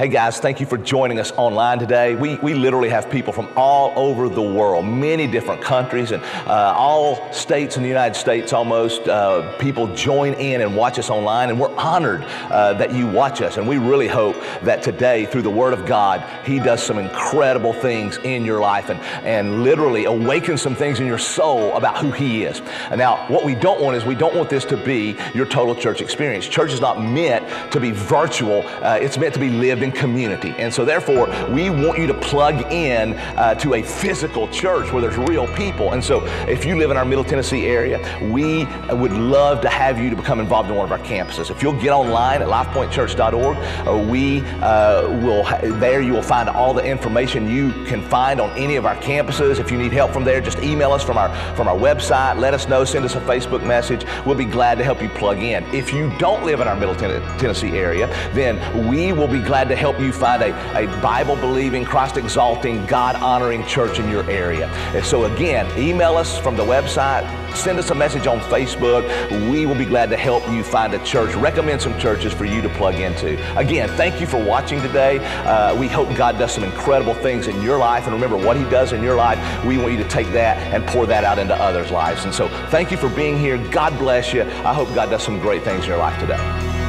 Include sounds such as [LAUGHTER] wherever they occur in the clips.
Hey guys, thank you for joining us online today. We, we literally have people from all over the world, many different countries, and uh, all states in the United States almost. Uh, people join in and watch us online, and we're honored uh, that you watch us. And we really hope that today, through the Word of God, He does some incredible things in your life and, and literally awakens some things in your soul about who He is. Now, what we don't want is we don't want this to be your total church experience. Church is not meant to be virtual, uh, it's meant to be lived in community. And so, therefore, we want you to plug in uh, to a physical church where there's real people. And so, if you live in our Middle Tennessee area, we would love to have you to become involved in one of our campuses. If you'll get online at lifepointchurch.org, uh, we uh, will, there you will find all the information you can find on any of our campuses. If you need help from there, just email us from our, from our website, let us know, send us a Facebook message. We'll be glad to help you plug in. If you don't live in our Middle Tennessee area, then we will be glad to help you find a, a Bible believing, Christ exalting, God honoring church in your area. And so, again, email us from the website, send us a message on Facebook. We will be glad to help you find a church, recommend some churches for you to plug into. Again, thank you for watching today. Uh, we hope God does some incredible things in your life. And remember, what He does in your life, we want you to take that and pour that out into others' lives. And so, thank you for being here. God bless you. I hope God does some great things in your life today.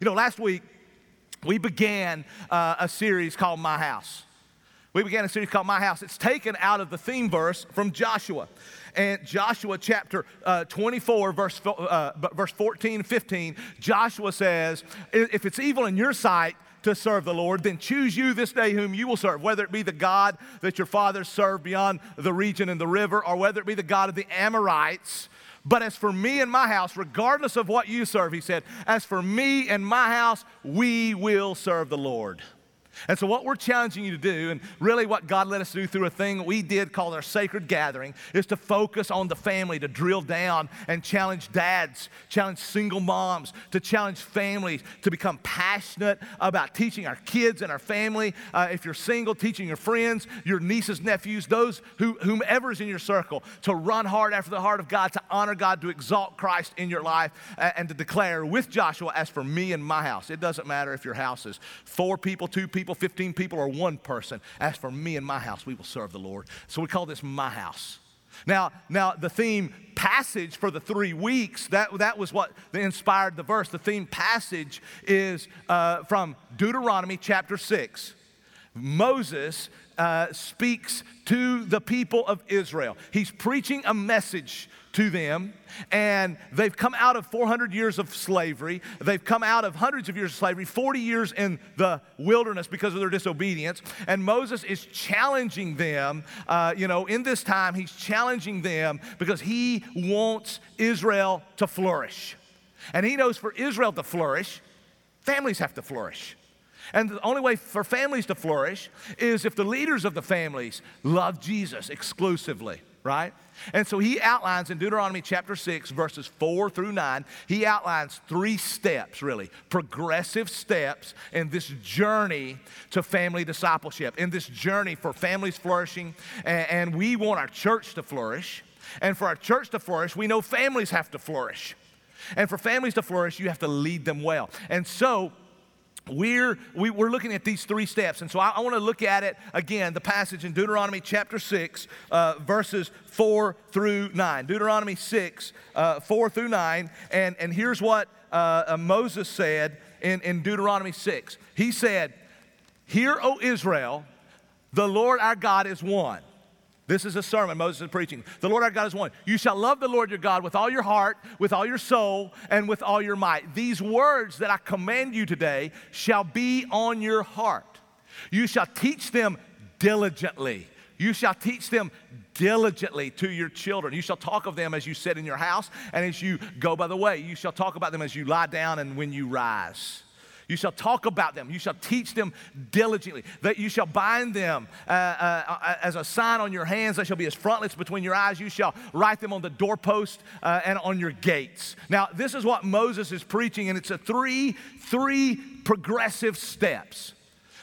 You know, last week we began uh, a series called My House. We began a series called My House. It's taken out of the theme verse from Joshua. And Joshua chapter uh, 24, verse, uh, verse 14 and 15, Joshua says, If it's evil in your sight, to serve the Lord, then choose you this day whom you will serve, whether it be the God that your fathers served beyond the region and the river, or whether it be the God of the Amorites but as for me and my house, regardless of what you serve, he said, as for me and my house, we will serve the Lord. And so, what we're challenging you to do, and really what God let us do through a thing we did called our sacred gathering, is to focus on the family, to drill down and challenge dads, challenge single moms, to challenge families to become passionate about teaching our kids and our family. Uh, if you're single, teaching your friends, your nieces, nephews, those who, is in your circle, to run hard after the heart of God, to honor God, to exalt Christ in your life, uh, and to declare with Joshua, as for me and my house. It doesn't matter if your house is four people, two people people, 15 people, or one person. As for me and my house, we will serve the Lord. So we call this my house. Now, now the theme passage for the three weeks, that, that was what inspired the verse. The theme passage is uh, from Deuteronomy chapter 6. Moses uh, speaks to the people of Israel. He's preaching a message to them, and they've come out of 400 years of slavery. They've come out of hundreds of years of slavery, 40 years in the wilderness because of their disobedience. And Moses is challenging them, uh, you know, in this time, he's challenging them because he wants Israel to flourish. And he knows for Israel to flourish, families have to flourish. And the only way for families to flourish is if the leaders of the families love Jesus exclusively, right? And so he outlines in Deuteronomy chapter 6, verses 4 through 9, he outlines three steps, really, progressive steps in this journey to family discipleship, in this journey for families flourishing. And, we want our church to flourish. And for our church to flourish, we know families have to flourish. And for families to flourish, you have to lead them well. And so, we're, we, are we are looking at these three steps. And so I, I want to look at it again, the passage in Deuteronomy chapter 6, uh, verses 4 through 9. Deuteronomy 6, uh, 4 through 9. And, and here's what uh, uh Moses said in, in Deuteronomy 6. He said, Hear, O Israel, the Lord our God is one. This is a sermon Moses is preaching. The Lord our God is one. You shall love the Lord your God with all your heart, with all your soul, and with all your might. These words that I command you today shall be on your heart. You shall teach them diligently. You shall teach them diligently to your children. You shall talk of them as you sit in your house and as you go by the way. You shall talk about them as you lie down and when you rise. You shall talk about them. You shall teach them diligently. That you shall bind them uh, uh, as a sign on your hands. They shall be as frontlets between your eyes. You shall write them on the doorpost uh, and on your gates. Now, this is what Moses is preaching, and it's a three, three progressive steps.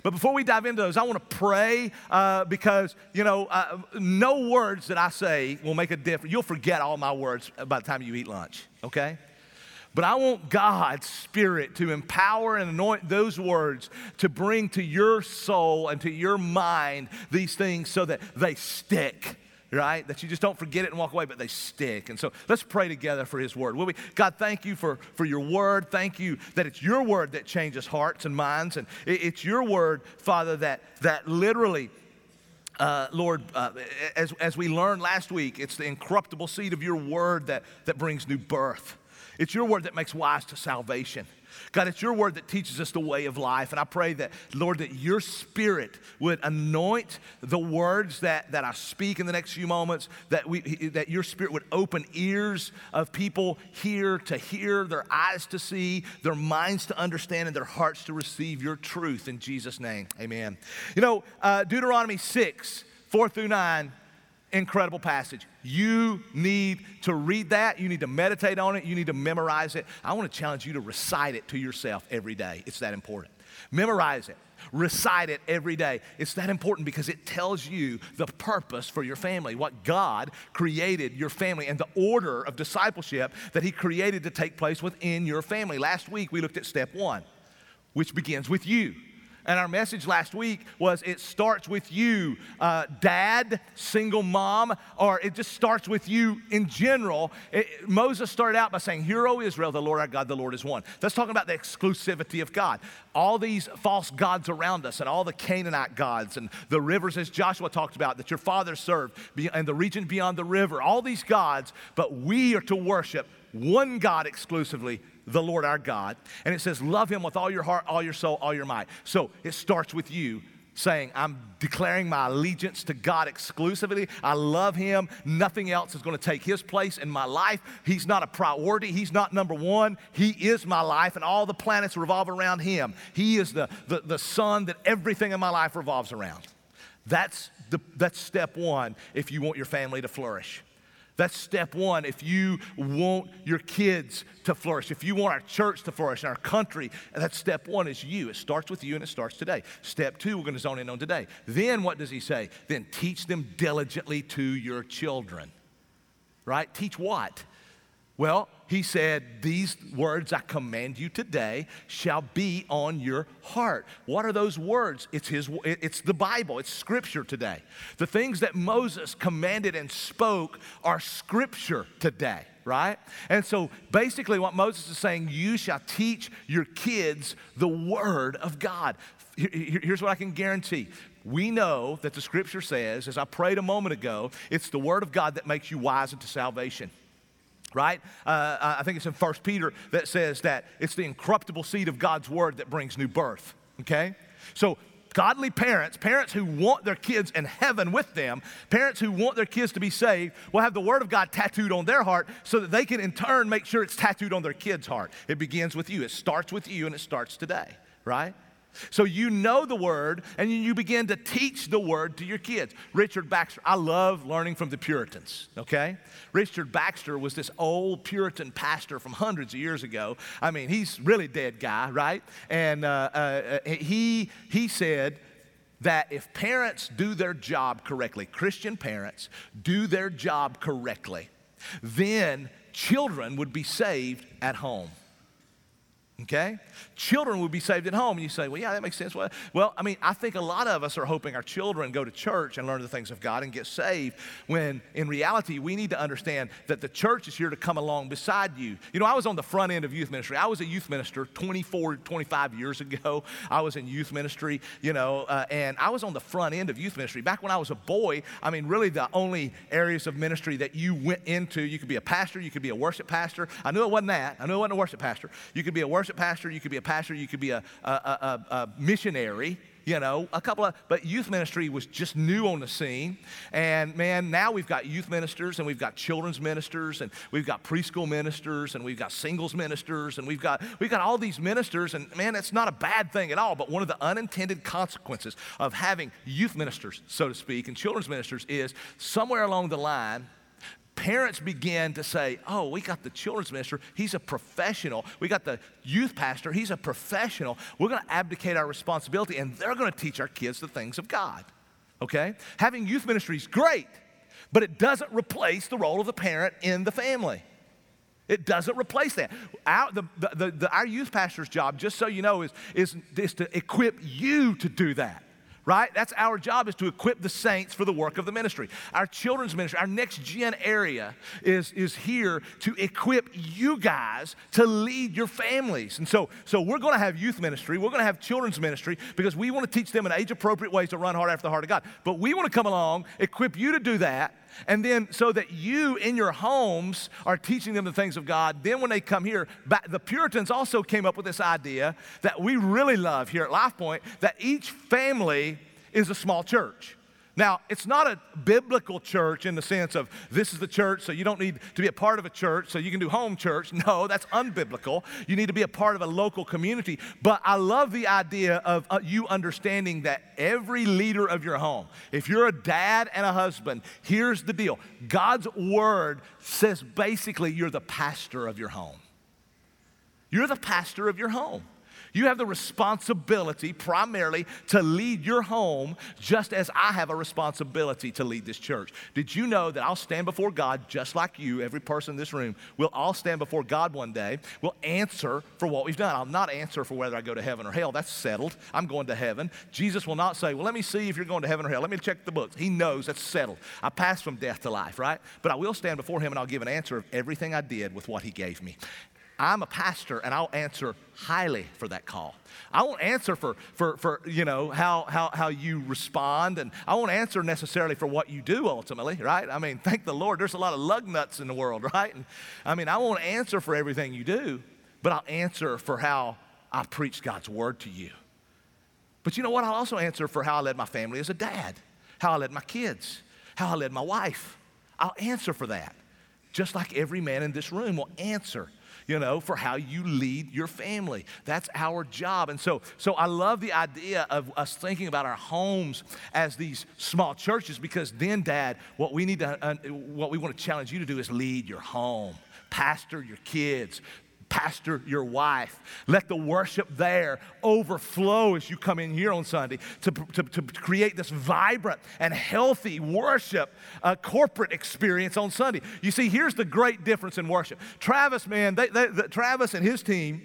But before we dive into those, I want to pray uh, because, you know, uh, no words that I say will make a difference. You'll forget all my words by the time you eat lunch, okay? But I want God's Spirit to empower and anoint those words to bring to your soul and to your mind these things so that they stick right? That you just don't forget it and walk away, but they stick. And so let's pray together for His Word. Will we? God, thank you for, for your Word. Thank you that it's your Word that changes hearts and minds. And it, it's your Word, Father, that, that literally uh, Lord, uh, as, as we learned last week, it's the incorruptible seed of your word that, that brings new birth. It's your word that makes wise to salvation. God, it's your word that teaches us the way of life. And I pray that, Lord, that your spirit would anoint the words that, that I speak in the next few moments, that, we, that your spirit would open ears of people here to hear, their eyes to see, their minds to understand, and their hearts to receive your truth. In Jesus' name, amen. You know, uh, Deuteronomy 6, 4 through 9 incredible passage. You need to read that. You need to meditate on it. You need to memorize it. I want to challenge you to recite it to yourself every day. It's that important. Memorize it. Recite it every day. It's that important because it tells you the purpose for your family, what God created your family, and the order of discipleship that He created to take place within your family. Last week we looked at step one, which begins with you. And our message last week was it starts with you, uh, dad, single mom, or it just starts with you in general. It, Moses started out by saying, Hear, O Israel, the Lord our God, the Lord is one. That's talking about the exclusivity of God. All these false gods around us and all the Canaanite gods and the rivers, as Joshua talked about, that your fathers served, and the region beyond the river, all these gods, but we are to worship one God exclusively, the Lord our God. And it says, Love him with all your heart, all your soul, all your might. So it starts with you saying, I'm declaring my allegiance to God exclusively. I love Him. Nothing else is going to take His place in my life. He's not a priority. He's not number one. He is my life, and all the planets revolve around Him. He is the, the, the sun that everything in my life revolves around. That's, the, that's step one if you want your family to flourish. That's step one. If you want your kids to flourish, if you want our church to flourish, and our country, that's step one is you. It starts with you and it starts today. Step two, we're going to zone in on today. Then what does he say? Then teach them diligently to your children. Right? Teach what? Well, he said, These words I command you today shall be on your heart. What are those words? It's, his, it's the Bible, it's scripture today. The things that Moses commanded and spoke are scripture today, right? And so basically, what Moses is saying, you shall teach your kids the word of God. Here's what I can guarantee we know that the scripture says, as I prayed a moment ago, it's the word of God that makes you wise unto salvation right? Uh, I think it's in First Peter that says that it's the incorruptible seed of God's word that brings new birth, okay? So, godly parents, parents who want their kids in heaven with them, parents who want their kids to be saved, will have the word of God tattooed on their heart so that they can in turn make sure it's tattooed on their kid's heart. It begins with you, it starts with you, and it starts today, right? So you know the word and you begin to teach the word to your kids. Richard Baxter, I love learning from the Puritans, okay? Richard Baxter was this old Puritan pastor from hundreds of years ago. I mean, he's really dead guy, right? And uh, uh, uh he, he said, that if parents do their job correctly, Christian parents do their job correctly, then children would be saved at home. Okay? Children will be saved at home. And you say, well, yeah, that makes sense. Well, well, I mean, I think a lot of us are hoping our children go to church and learn the things of God and get saved, when in reality, we need to understand that the church is here to come along beside you. You know, I was on the front end of youth ministry. I was a youth minister 24, 25 years ago. I was in youth ministry, you know, uh, and I was on the front end of youth ministry. Back when I was a boy, I mean, really the only areas of ministry that you went into, you could be a pastor, you could be a worship pastor. I knew it wasn't that. I knew it wasn't a worship pastor. You could be a worship worship pastor, you could be a pastor, you could be a, a, a, a missionary you know, a couple of, but youth ministry was just new on the scene. And man, now we've got youth ministers and we've got children's ministers and we've got preschool ministers and we've got singles ministers and we've got, we've got all these ministers. And man, it's not a bad thing at all. But one of the unintended consequences of having youth ministers, so to speak, and children's ministers is somewhere along the line, parents began to say, Oh, we got the children's minister, he's a professional. We got the youth pastor, he's a professional. We're going to abdicate our responsibility and they're going to teach our kids the things of God. Okay? Having youth ministry is great, but it doesn't replace the role of the parent in the family. It doesn't replace that. Our, the, the, the, our youth pastor's job, just so you know, is, is, is to equip you to do that right? That's our job is to equip the saints for the work of the ministry. Our children's ministry, our next gen area is, is here to equip you guys to lead your families. And so, so we're going to have youth ministry, we're going to have children's ministry because we want to teach them in age appropriate ways to run hard after the heart of God. But we want to come along, equip you to do that. And then, so that you in your homes are teaching them the things of God. Then, when they come here, the Puritans also came up with this idea that we really love here at Life Point that each family is a small church. Now, it's not a biblical church in the sense of this is the church, so you don't need to be a part of a church, so you can do home church. [LAUGHS] No, that's unbiblical. You need to be a part of a local community. But I love the idea of uh, you understanding that every leader of your home, if you're a dad and a husband, here's the deal God's word says basically you're the pastor of your home. You're the pastor of your home. You have the responsibility primarily to lead your home just as I have a responsibility to lead this church. Did you know that I'll stand before God just like you, every person in this room? We'll all stand before God one day. We'll answer for what we've done. I'll not answer for whether I go to heaven or hell. That's settled. I'm going to heaven. Jesus will not say, Well, let me see if you're going to heaven or hell. Let me check the books. He knows that's settled. I passed from death to life, right? But I will stand before Him and I'll give an answer of everything I did with what He gave me. I'm a pastor and I'll answer highly for that call. I won't answer for, for, for you know, how, how, how you respond, and I won't answer necessarily for what you do ultimately, right? I mean, [LAUGHS] thank the Lord, there's a lot of lug nuts in the world, [LAUGHS] right? And, I mean, I won't answer for everything you do, but I'll answer for how I preach God's word to you. But you know what? I'll also answer for how I led my family as a dad, how I led my kids, how I led my wife. I'll answer for that, just like every man in this room will answer you know, for how you lead your family. That's our job. And so, so I love the idea of us thinking about our homes as these small churches because then, Dad, what we need to, uh, what we want to challenge you to do is lead your home pastor your kids, pastor your wife. Let the worship there overflow as you come in here on Sunday to, to, to create this vibrant and healthy worship uh, corporate experience on Sunday. You see, here's the great difference in worship. Travis, man, they, they, the, Travis and his team,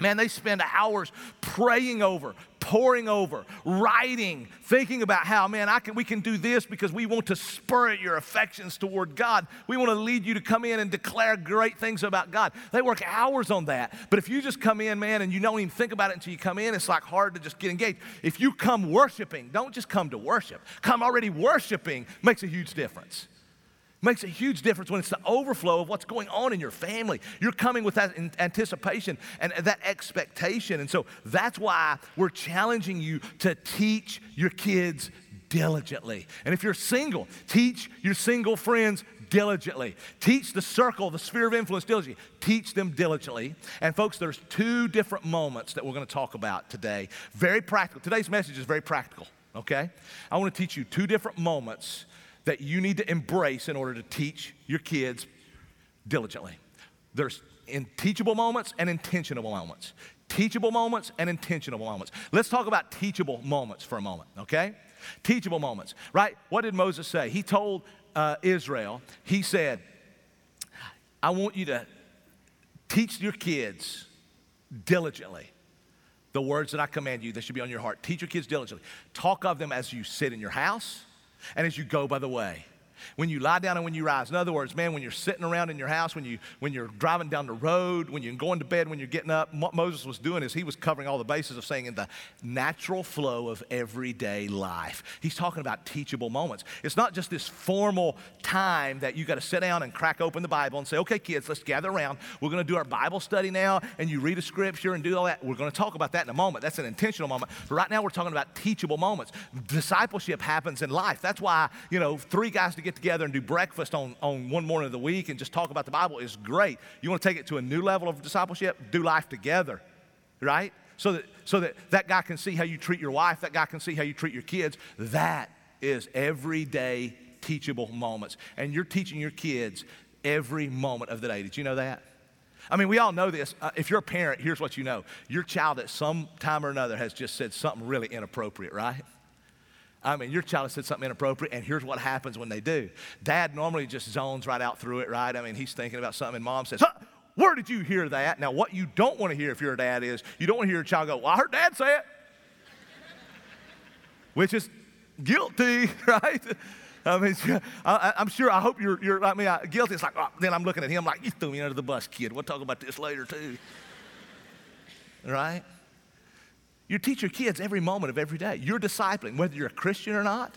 Man, they spend hours praying over, poring over, writing, thinking about how, man, I can, we can do this because we want to spur your affections toward God. We want to lead you to come in and declare great things about God. They work hours on that. But if you just come in, man, and you don't even think about it until you come in, it's like hard to just get engaged. If you come worshiping, don't just come to worship, come already worshiping makes a huge difference. Makes a huge difference when it's the overflow of what's going on in your family. You're coming with that anticipation and that expectation. And so that's why we're challenging you to teach your kids diligently. And if you're single, teach your single friends diligently. Teach the circle, the sphere of influence diligently. Teach them diligently. And folks, there's two different moments that we're going to talk about today. Very practical. Today's message is very practical, okay? I want to teach you two different moments that you need to embrace in order to teach your kids diligently. There's in teachable moments and intentional moments. Teachable moments and intentional moments. Let's talk about teachable moments for a moment, okay? Teachable moments, right? What did Moses say? He told uh, Israel, he said, I want you to teach your kids diligently the words that I command you that should be on your heart. Teach your kids diligently. Talk of them as you sit in your house and as you go by the way. When you lie down and when you rise. In other words, man, when you're sitting around in your house, when, you, when you're driving down the road, when you're going to bed, when you're getting up, what Moses was doing is he was covering all the bases of saying in the natural flow of everyday life. He's talking about teachable moments. It's not just this formal time that you got to sit down and crack open the Bible and say, okay, kids, let's gather around. We're going to do our Bible study now, and you read a scripture and do all that. We're going to talk about that in a moment. That's an intentional moment. But right now, we're talking about teachable moments. Discipleship happens in life. That's why, you know, three guys to get together and do breakfast on, on one morning of the week and just talk about the Bible is great. You want to take it to a new level of discipleship? Do life together, right? So that, so that that guy can see how you treat your wife, that guy can see how you treat your kids. That is everyday teachable moments. And you're teaching your kids every moment of the day. Did you know that? I mean, we all know this. Uh, if you're a parent, here's what you know your child at some time or another has just said something really inappropriate, right? I mean, your child has said something inappropriate, and here's what happens when they do. Dad normally just zones right out through it, right? I mean, he's thinking about something, and mom says, huh, Where did you hear that? Now, what you don't want to hear if you're a dad is you don't want to hear a child go, Well, I heard dad say it, which is guilty, [LAUGHS] right? I mean, I, am sure, I hope you're, you're I mean, I, guilty. It's like, oh, then I'm looking at him like, you threw me under the bus, kid. We'll talk about this later, too. right? You teach your kids every moment of every day. You're discipling, whether you're a Christian or not,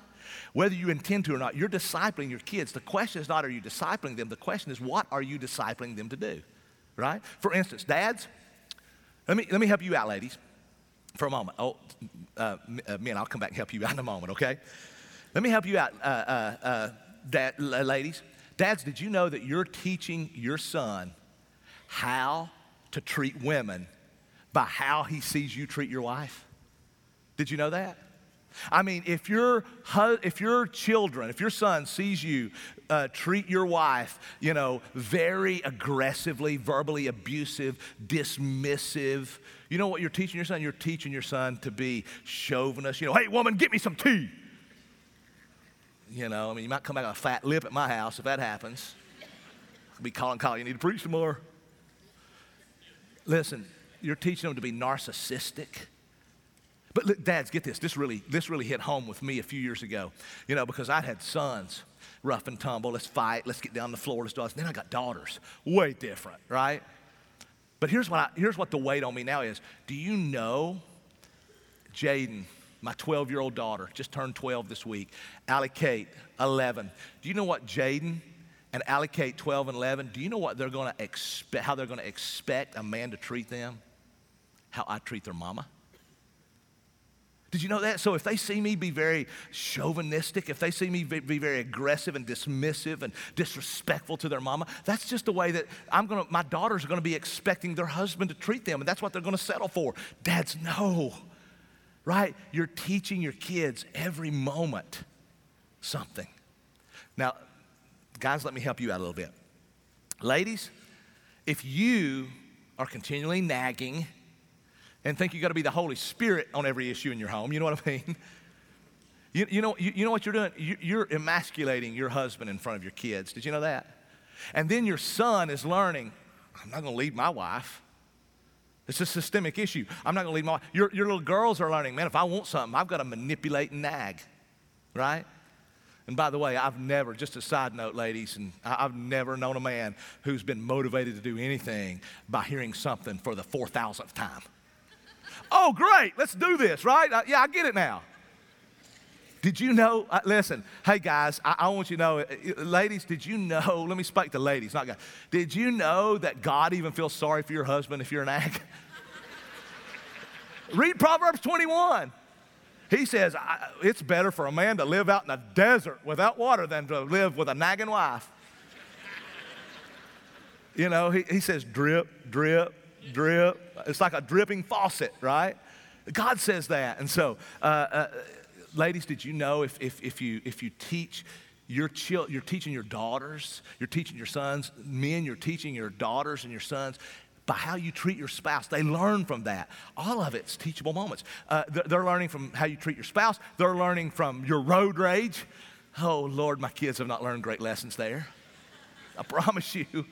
whether you intend to or not, you're discipling your kids. The question is not, are you discipling them? The question is, what are you discipling them to do? Right? For instance, dads, let me, let me help you out, ladies, for a moment. Oh, uh, uh men, I'll come back and help you out in a moment, okay? Let me help you out, uh, uh, uh dad, ladies. Dads, did you know that you're teaching your son how to treat women by how he sees you treat your wife? Did you know that? I mean, if your, if your children, if your son sees you uh, treat your wife, you know, very aggressively, verbally abusive, dismissive, you know what you're teaching your son? You're teaching your son to be chauvinist. You know, hey, woman, get me some tea. You know, I mean, you might come back with a fat lip at my house if that happens. I'll be calling, calling, you need to preach some more. Listen, you're teaching them to be narcissistic. But look, dads, get this. This really, this really hit home with me a few years ago. You know, because I had sons, rough and tumble. Let's fight. Let's get down the floor. Let's do this. Then I got daughters, way different, right? But here's what I, here's what the weight on me now is. Do you know, Jaden, my 12 year old daughter, just turned 12 this week. Allie Kate, 11. Do you know what Jaden and Allie Kate, 12 and 11, do you know what they're going to expect, how they're going to expect a man to treat them? How I treat their mama? Did you know that? So if they see me be very chauvinistic, if they see me be, very aggressive and dismissive and disrespectful to their mama, that's just the way that I'm gonna, my daughters are gonna be expecting their husband to treat them, and that's what they're gonna settle for. Dads, no right? You're teaching your kids every moment something. Now, guys, let me help you out a little bit. Ladies, if you are continually nagging and think you got to be the Holy Spirit on every issue in your home, you know what I mean? [LAUGHS] You, you, know, you, you know what you're doing? You, you're emasculating your husband in front of your kids. Did you know that? And then your son is learning, I'm not going to leave my wife. It's a systemic issue. I'm not going to leave my your, your little girls are learning, man, if I want something, I've got to manipulate and nag, right? And by the way, I've never, just a side note, ladies, and I've never known a man who's been motivated to do anything by hearing something for the 4,000th time. Oh, great, let's do this, right? Uh, yeah, I get it now. Did you know? Uh, listen, hey guys, I, I, want you to know, uh, uh, ladies, did you know? [LAUGHS] Let me speak to ladies, not guys. Did you know that God even feels sorry for your husband if you're an ag? [LAUGHS] Read Proverbs 21. He says, It's better for a man to live out in a desert without water than to live with a nagging wife. [LAUGHS] you know, he, he says, drip, drip, drip. It's like a dripping faucet, right? God says that. And so, uh, uh, ladies, did you know if, if, if, you, if you teach your chil- you're teaching your daughters, you're teaching your sons, men, you're teaching your daughters and your sons by how you treat your spouse. They learn from that. All of it's teachable moments. Uh, they're learning from how you treat your spouse, they're learning from your road rage. Oh, Lord, my kids have not learned great lessons there. I promise you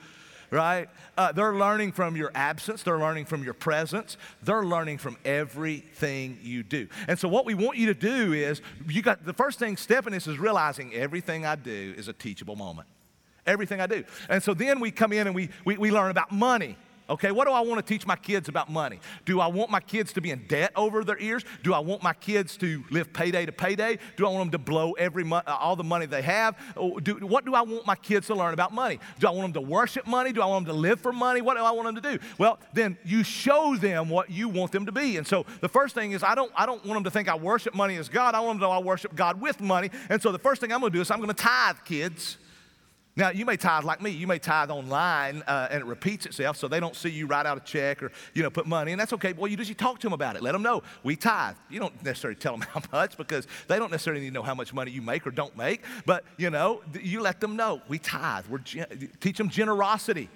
right? Uh, they're learning from your absence, they're learning from your presence, they're learning from everything you do. And so, what we want you to do is, you got the first thing, step in this is realizing everything I do is a teachable moment. Everything I do. And so then we come in and we, we, we learn about money. Okay, what do I want to teach my kids about money? Do I want my kids to be in debt over their ears? Do I want my kids to live payday to payday? Do I want them to blow every mo- uh, all the money they have? Do, what do I want my kids to learn about money? Do I want them to worship money? Do I want them to live for money? What do I want them to do? Well, then you show them what you want them to be. And so the first thing is I don't I don't want them to think I worship money as God. I want them to know I worship God with money. And so the first thing I'm going to do is I'm going to tithe, kids. Now, you may tithe like me. You may tithe online uh, and it repeats itself so they don't see you write out a check or, you know, put money. And that's okay. Well, you just you talk to them about it. Let them know we tithe. You don't necessarily tell them [LAUGHS] how much because they don't necessarily need to know how much money you make or don't make. But, you know, you let them know we tithe. We're, teach them generosity.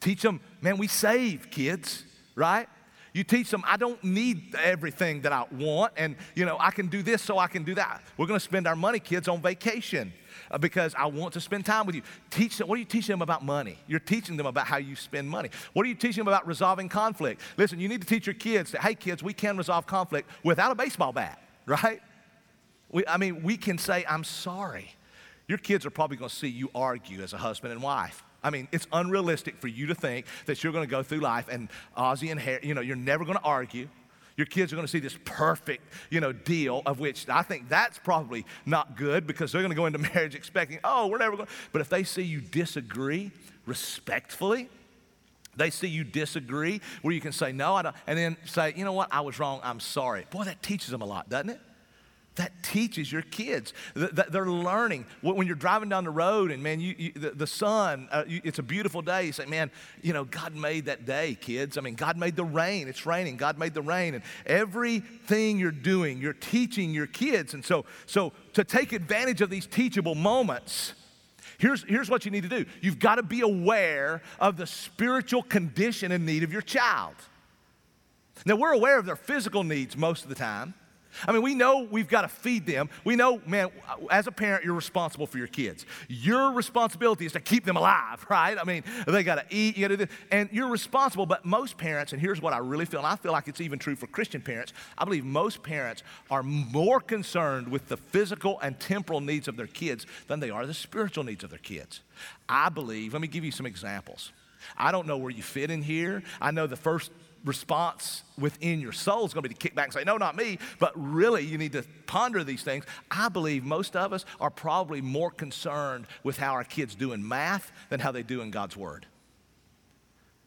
Teach them, man, we save, kids, right? You teach them, I don't need everything that I want, and you know, I can do this so I can do that. We're gonna spend our money, kids, on vacation. Uh, because I want to spend time with you. Teach them, what are you teaching them about money? You're teaching them about how you spend money. What are you teaching them about resolving conflict? Listen, you need to teach your kids that, hey, kids, we can resolve conflict without a baseball bat, [LAUGHS] right? We, I mean, we can say, I'm sorry. Your kids are probably going to see you argue as a husband and wife. I mean, it's unrealistic for you to think that you're going to go through life and Ozzie and Harriet, you know, you're never going to argue. Your kids are going to see this perfect, you know, deal of which I think that's probably not good because they're going to go into [LAUGHS] marriage expecting, oh, we're never going. But if they see you disagree respectfully, they see you disagree where you can say no, I don't, and then say, you know what, I was wrong, I'm sorry. Boy, that teaches them a lot, doesn't it? That teaches your kids that they're learning. When you're driving down the road and man you, you the, the, sun uh, you, it's a beautiful day you say man you know god made that day kids. I mean god made the rain. It's raining. God made the rain. And everything you're doing you're teaching your kids. And so so to take advantage of these teachable moments Here's, here's what you need to do. You've got to be aware of the spiritual condition and need of your child. Now, we're aware of their physical needs most of the time, I mean, we know we've got to feed them. We know, man, as a parent, you're responsible for your kids. Your responsibility is to keep them alive, [LAUGHS] right? I mean, they got to eat, you got to do. And you're responsible, but most parents, and here's what I really feel, and I feel like it's even true for Christian parents, I believe most parents are more concerned with the physical and temporal needs of their kids than they are the spiritual needs of their kids. I believe, let me give you some examples. I don't know where you fit in here. I know the first response within your soul is going to be to kick back and say, No, not me. But really, you need to ponder these things. I believe most of us are probably more concerned with how our kids do in math than how they do in God's Word.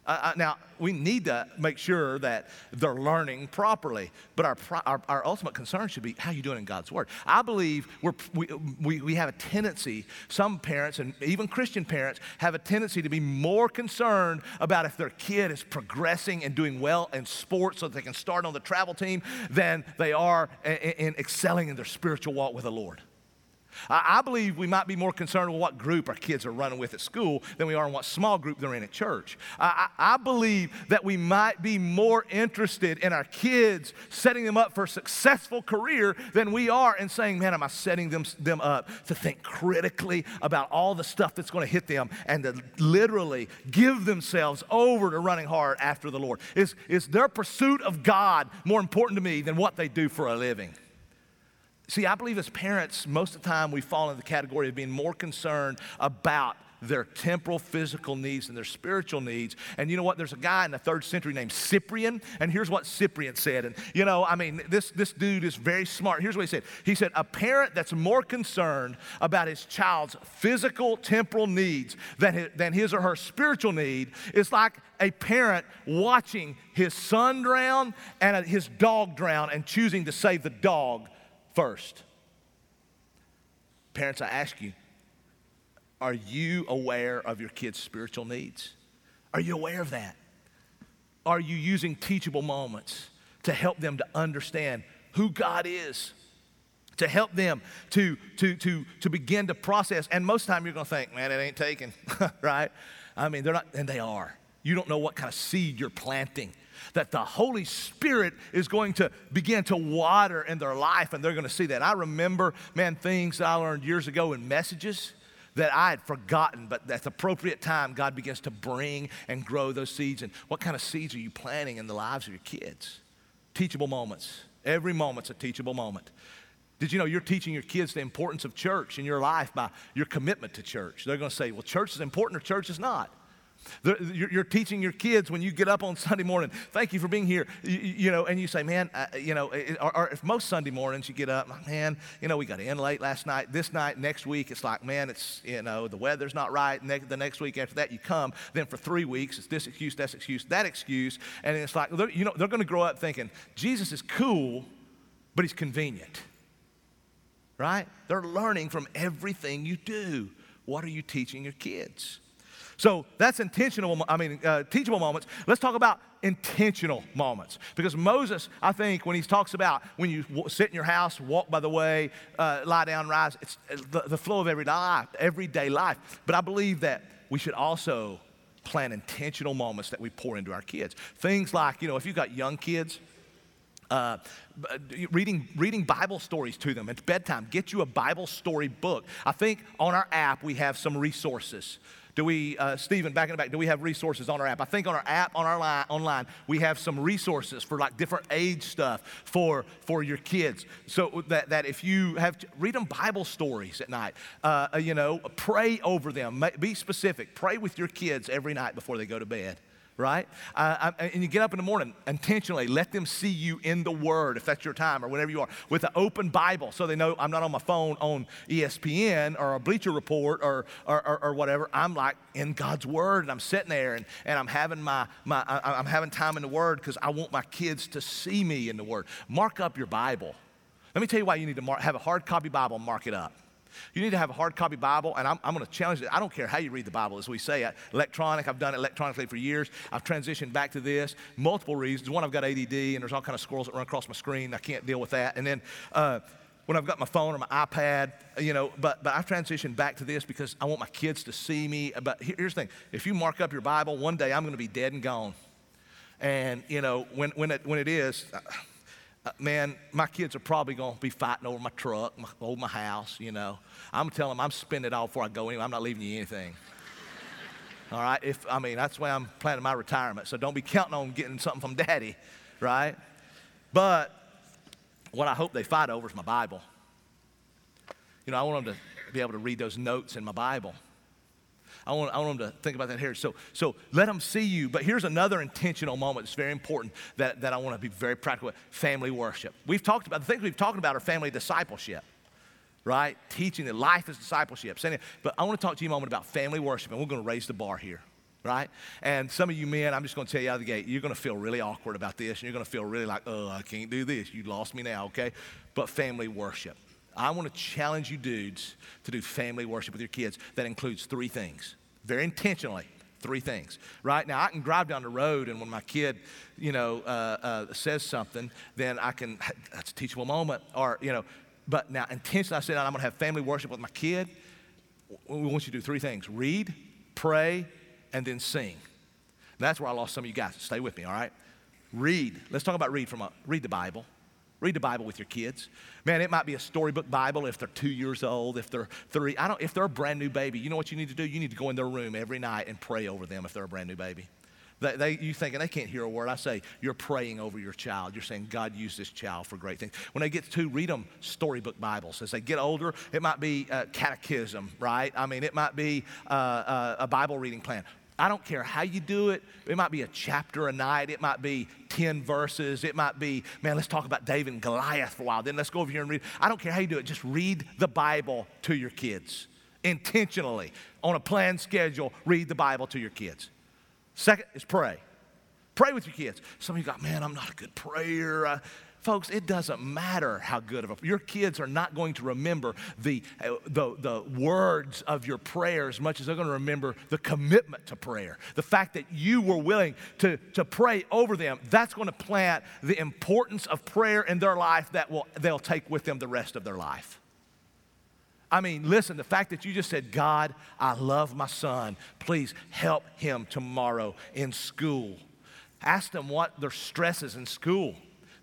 Uh, now, we need to make sure that they're learning properly, but our, our, our, ultimate concern should be how you doing in God's Word. I believe we're, we, we, we have a tendency, some parents and even Christian parents have a tendency to be more concerned about if their kid is progressing and doing well in sports so that they can start on the travel team than they are in, in excelling in their spiritual walk with the Lord. I believe we might be more concerned with what group our kids are running with at school than we are in what small group they're in at church. I, I, believe that we might be more interested in our kids setting them up for a successful career than we are in saying, man, am I setting them, them up to think critically about all the stuff that's going to hit them and to literally give themselves over to running hard after the Lord? Is, is their pursuit of God more important to me than what they do for a living? See, I believe as parents, most of the time we fall into the category of being more concerned about their temporal physical needs and their spiritual needs. And you know what? There's a guy in the third century named Cyprian, and here's what Cyprian said. And you know, I mean, this, this dude is very smart. Here's what he said He said, A parent that's more concerned about his child's physical, temporal needs than his, than his or her spiritual need is like a parent watching his son drown and his dog drown and choosing to save the dog first. Parents, I ask you, are you aware of your kids' spiritual needs? Are you aware of that? Are you using teachable moments to help them to understand who God is? To help them to, to, to, to begin to process. And most of the time you're going to think, man, it ain't taken, [LAUGHS] right? I mean, they're not, and they are. You don't know what kind of seed you're planting that the Holy Spirit is going to begin to water in their life and they're going to see that. I remember, man, things I learned years ago in messages that I had forgotten, but at the appropriate time, God begins to bring and grow those seeds. And what kind of seeds are you planting in the lives of your kids? Teachable moments. Every moment's a teachable moment. Did you know you're teaching your kids the importance of church in your life by your commitment to church? They're going to say, well, church is important or church is not. You're teaching your kids when you get up on Sunday morning, thank you for being here, you, you know, and you say, man, uh, you know, or, or, if most Sunday mornings you get up, man, you know, we got in late last night, this night, next week, it's like, man, it's, you know, the weather's not right. Ne- the next week after that, you come. Then for three weeks, it's this excuse, that excuse, that excuse. And it's like, you know, they're going to grow up thinking, Jesus is cool, but he's convenient. Right? They're learning from everything you do. What are you teaching your kids? So that's intentional, I mean, uh, teachable moments. Let's talk about intentional moments. Because Moses, I think, when he talks about when you w- sit in your house, walk by the way, uh, lie down, rise, it's uh, the, the flow of everyday life, everyday life. But I believe that we should also plan intentional moments that we pour into our kids. Things like, you know, if you've got young kids, Uh, reading, reading Bible stories to them. It's bedtime. Get you a Bible story book. I think on our app we have some resources. Do we, uh, Stephen, back in the back, do we have resources on our app? I think on our app, on our line, online, we have some resources for like different age stuff for, for your kids. So that, that if you have, to, read them Bible stories at night, uh, uh you know, pray over them. Be specific. Pray with your kids every night before they go to bed right? Uh, and you get up in the morning intentionally, let them see you in the Word, if that's your time or whatever you are, with an open Bible so they know I'm not on my phone on ESPN or a Bleacher Report or, or, or, or whatever. I'm like in God's Word and I'm sitting there and, and I'm having my, my I'm having time in the Word because I want my kids to see me in the Word. Mark up your Bible. Let me tell you why you need to mark, have a hard copy Bible mark it up. You need to have a hard copy Bible, and I'm, I'm going to challenge it. I don't care how you read the Bible, as we say. It. Electronic, I've done it electronically for years. I've transitioned back to this. Multiple reasons. One, I've got ADD, and there's all kind of squirrels that run across my screen. I can't deal with that. And then uh, when I've got my phone or my iPad, you know, but, but I've transitioned back to this because I want my kids to see me. But here's the thing if you mark up your Bible, one day I'm going to be dead and gone. And, you know, when, when, it, when it is, uh, Uh, man, my kids are probably going to be fighting over my truck, my, over my house, you know. I'm telling them I'm spending it all before I go anywhere. I'm not leaving you anything. [LAUGHS] all right? If I mean, that's why I'm planning my retirement. So don't be counting on getting something from daddy, right? But what I hope they fight over is my Bible. You know, I want them to be able to read those notes in my Bible. I want, I want them to think about that here. So, so let them see you. But here's another intentional moment that's very important that, that I want to be very practical with family worship. We've talked about, the things we've talked about are family discipleship right? Teaching that life is discipleship. But I want to talk to you a moment about family worship, and we're going to raise the bar here, right? And some of you men, I'm just going to tell you out of the gate, you're going to feel really awkward about this, and you're going to feel really like, oh, I can't do this. You lost me now, okay? But family worship. I want to challenge you dudes to do family worship with your kids that includes three things, very intentionally. Three things, right? Now, I can drive down the road, and when my kid, you know, uh, uh, says something, then I can, [LAUGHS] that's a teachable moment. Or, you know, but now, intentionally, I said, I'm going to have family worship with my kid. We want you to do three things read, pray, and then sing. That's where I lost some of you guys. Stay with me, all right? Read. Let's talk about read from a, read the Bible. Read the Bible with your kids. Man, it might be a storybook Bible if they're two years old, if they're three. I don't, if they're a brand new baby, you know what you need to do? You need to go in their room every night and pray over them if they're a brand new baby. They, they, you thinking they can't hear a word. I say you're praying over your child. You're saying God used this child for great things. When they get to read them storybook Bibles. As they get older, it might be uh, catechism, right? I mean, it might be uh, uh, a Bible reading plan. I don't care how you do it. It might be a chapter a night. It might be 10 verses. It might be, man, let's talk about David and Goliath for a while. Then let's go over here and read. I don't care how you do it. Just read the Bible to your kids intentionally on a planned schedule. Read the Bible to your kids. Second is pray. Pray with your kids. Some of you got, man, I'm not a good prayer. Folks, it doesn't matter how good of a your kids are not going to remember the, uh, the, the words of your prayer as much as they're going to remember the commitment to prayer. The fact that you were willing to, to pray over them, that's going to plant the importance of prayer in their life that will, they'll take with them the rest of their life. I mean, listen, the fact that you just said, God, I love my son. Please help him tomorrow in school. Ask them what their stress is in school.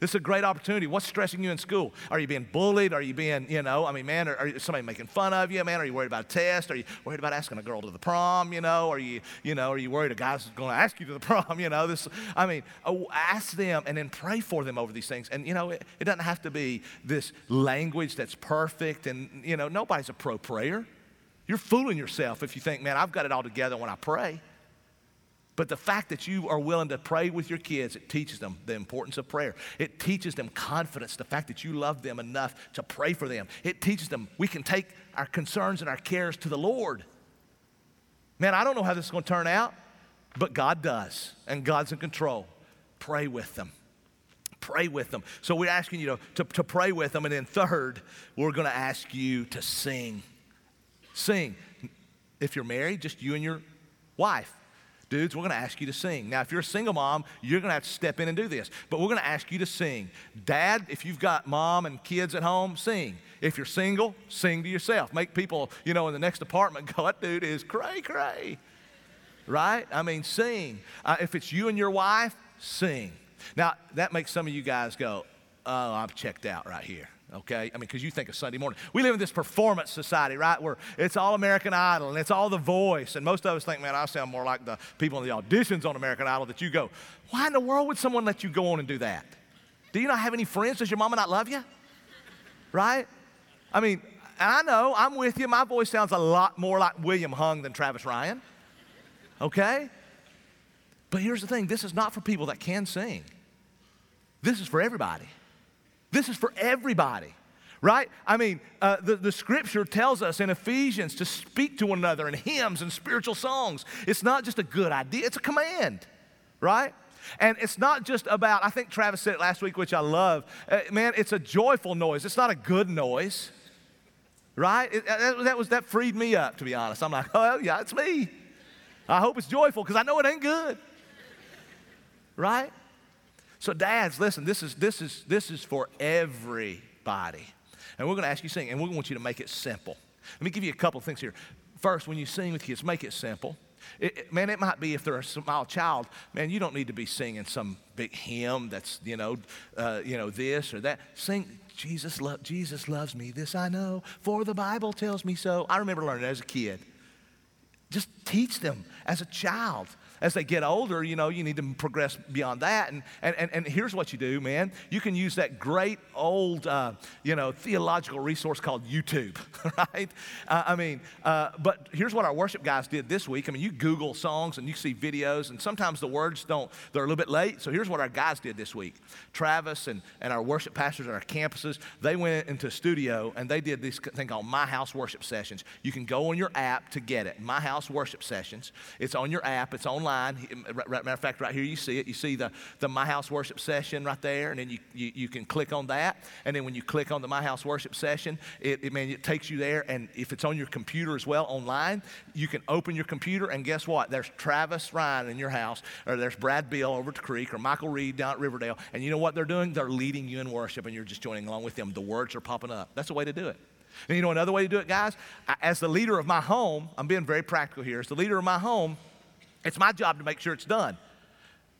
This is a great opportunity. What's stressing you in school? Are you being bullied? Are you being, you know, I mean, man, are, are somebody making fun of you? Man, are you worried about a test? Are you worried about asking a girl to the prom? You know, are you, you know, are you worried a guy's going to ask you to the [LAUGHS] prom? You know, this, I mean, oh, ask them and then pray for them over these things. And, you know, it, it doesn't have to be this language that's perfect. And, you know, nobody's a pro prayer. You're fooling yourself if you think, man, I've got it all together when I pray. But the fact that you are willing to pray with your kids, it teaches them the importance of prayer. It teaches them confidence, the fact that you love them enough to pray for them. It teaches them we can take our concerns and our cares to the Lord. Man, I don't know how this is going to turn out, but God does, and God's in control. Pray with them. Pray with them. So we're asking you to, to, to pray with them. And then, third, we're going to ask you to sing. Sing. If you're married, just you and your wife Dudes, we're going to ask you to sing. Now, if you're a single mom, you're going to have to step in and do this. But we're going to ask you to sing. Dad, if you've got mom and kids at home, sing. If you're single, sing to yourself. Make people, you know, in the next apartment go, that dude is cray cray. Right? I mean, sing. Uh, if it's you and your wife, sing. Now, that makes some of you guys go, oh, I'm checked out right here. Okay? I mean, because you think of Sunday morning. We live in this performance society, right? Where it's all American Idol and it's all the voice. And most of us think, man, I sound more like the people in the auditions on American Idol that you go, why in the world would someone let you go on and do that? Do you not have any friends? Does your mama not love you? Right? I mean, I know, I'm with you. My voice sounds a lot more like William Hung than Travis Ryan. Okay? But here's the thing this is not for people that can sing, this is for everybody. This is for everybody right? I mean, uh, the, the scripture tells us in Ephesians to speak to one another in hymns and spiritual songs. It's not just a good idea, it's a command, right? And it's not just about, I think Travis said it last week, which I love. Uh, man, it's a joyful noise, it's not a good noise, right? It, that, that, was, that freed me up, to be honest. I'm like, oh, yeah, it's me. I hope it's joyful because I know it ain't good, right? So, dads, listen, this is, this is, this is for everybody. And we're going to ask you to sing, and we want you to make it simple. Let me give you a couple things here. First, when you sing with kids, make it simple. It, it, man, it might be if they're a small child, man, you don't need to be singing some big hymn that's, you know, uh, you know, this or that. Sing, Jesus, lo- Jesus loves me, this I know, for the Bible tells me so. I remember learning as a kid. Just teach them as a child as they get older, you know, you need to progress beyond that. And, and, and, and here's what you do, man. You can use that great old, uh, you know, theological resource called YouTube, [LAUGHS] right? Uh, I mean, uh, but here's what our worship guys did this week. I mean, you Google songs and you see videos, and sometimes the words don't, they're a little bit late. So here's what our guys did this week. Travis and, and our worship pastors at our campuses, they went into studio and they did this thing called My House Worship Sessions. You can go on your app to get it. My House Worship Sessions. It's on your app, it's online Matter of fact, right here you see it. You see the, the My House worship session right there, and then you, you, you can click on that. And then when you click on the My House worship session, it, it, man, it takes you there. And if it's on your computer as well, online, you can open your computer, and guess what? There's Travis Ryan in your house, or there's Brad Bill over at the creek, or Michael Reed down at Riverdale. And you know what they're doing? They're leading you in worship, and you're just joining along with them. The words are popping up. That's the way to do it. And you know another way to do it, guys? As the leader of my home, I'm being very practical here. As the leader of my home, it's my job to make sure it's done.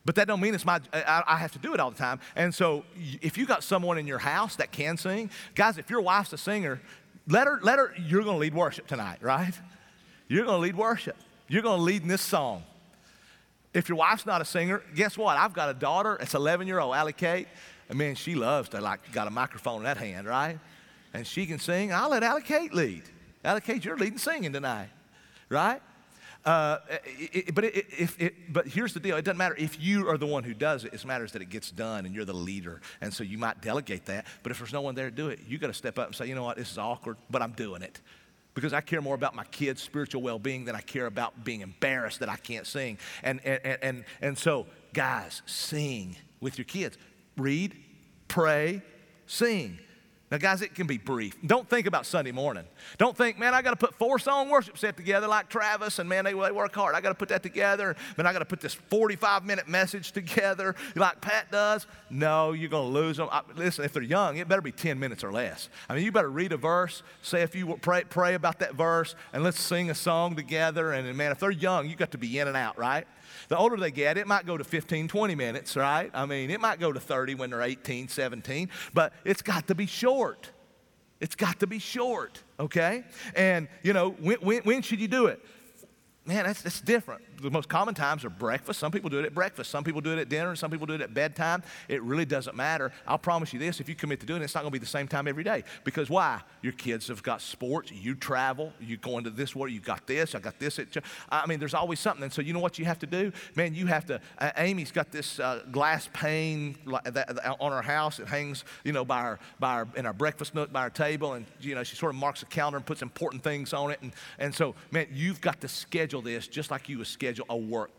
But that don't mean it's my, I, I, have to do it all the time. And so if you got someone in your house that can sing, guys, if your wife's a singer, let her, let her, you're going to lead worship tonight, right? You're going to lead worship. You're going to lead in this song. If your wife's not a singer, guess what? I've got a daughter, it's 11 year old, Allie Kate. And man, she loves to like, got a microphone in that hand, right? And she can sing. I'll let Allie Kate lead. Allie Kate, you're leading singing tonight, right? Uh, it, but, it, if, but here's the deal it doesn't matter if you are the one who does it, it matters that it gets done and you're the leader. And so you might delegate that. But if there's no one there to do it, you got to step up and say, you know what, this is awkward, but I'm doing it. Because I care more about my kids' spiritual well being than I care about being embarrassed that I can't sing. And, and, and, and so, guys, sing with your kids. Read, pray, sing. Now, guys, it can be brief. Don't think about Sunday morning. Don't think, man, I got to put four song worship set together like Travis, and man, they, they work hard. I got to put that together. Man, I got to put this 45 minute message together like Pat does. No, you're going to lose them. I, listen, if they're young, it better be 10 minutes or less. I mean, you better read a verse, say if you pray, pray about that verse, and let's sing a song together. And man, if they're young, you got to be in and out, right? The older they get, it might go to 15, 20 minutes, right? I mean, it might go to 30 when they're 18, 17, but it's got to be short. It's got to be short, okay? And, you know, when, when, when should you do it? Man, that's, that's different the most common times are breakfast. Some people do it at breakfast. Some people do it at dinner. Some people do it at bedtime. It really doesn't matter. I'll promise you this: if you commit to doing it, it's not going to be the same time every day. Because why? Your kids have got sports. You travel. You go into this world. You got this. I got this. At, I mean, there's always something. And so you know what you have to do, man. You have to. Uh, Amy's got this uh, glass pane on her house. It hangs, you know, by our by our in our breakfast nook by our table, and you know she sort of marks a calendar and puts important things on it. And and so, man, you've got to schedule this just like you would schedule schedule a work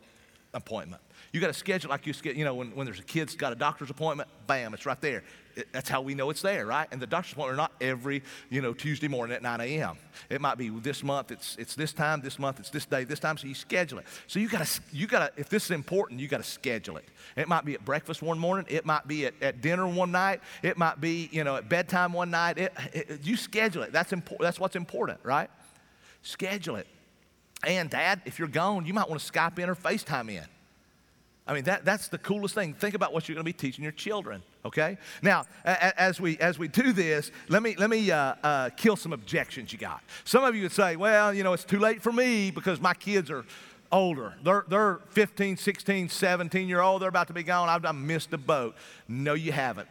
appointment. You got to schedule like you schedule, you know, when, when there's a kid's got a doctor's appointment, bam, it's right there. It, that's how we know it's there, right? And the doctor's appointment are not every, you know, Tuesday morning at 9 a.m. It might be this month, it's, it's this time, this month, it's this day, this time, so you schedule it. So you got to, you got to, if this is important, you got to schedule it. It might be at breakfast one morning, it might be at, at dinner one night, it might be, you know, at bedtime one night. It, it, you schedule it. That's, important. that's what's important, right? Schedule it. And dad, if you're gone, you might want to Skype in or FaceTime in. I mean, that, that's the coolest thing. Think about what you're going to be teaching your children, okay? Now, as, we, as we do this, let me, let me uh, uh, kill some objections you got. Some of you would say, well, you know, it's too late for me because my kids are older. They're, they're 15, 16, 17 year old. They're about to be gone. I've, I've missed the boat. No, you haven't.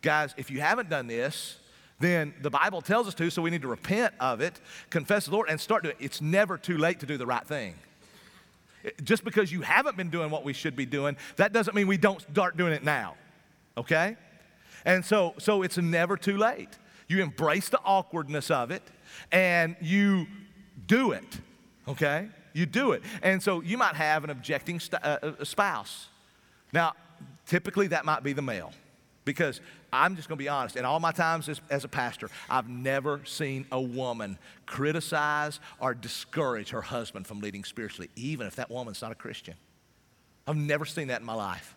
Guys, if you haven't done this, then the Bible tells us to, so we need to repent of it, confess the Lord, and start doing it. It's never too late to do the right thing. Just because you haven't been doing what we should be doing, that doesn't mean we don't start doing it now. Okay? And so, so it's never too late. You embrace the awkwardness of it and you do it. Okay? You do it. And so you might have an objecting st- uh, uh spouse. Now, typically that might be the male. Because I'm just going to be honest, in all my times as, as, a pastor, I've never seen a woman criticize or discourage her husband from leading spiritually, even if that woman's not a Christian. I've never seen that in my life.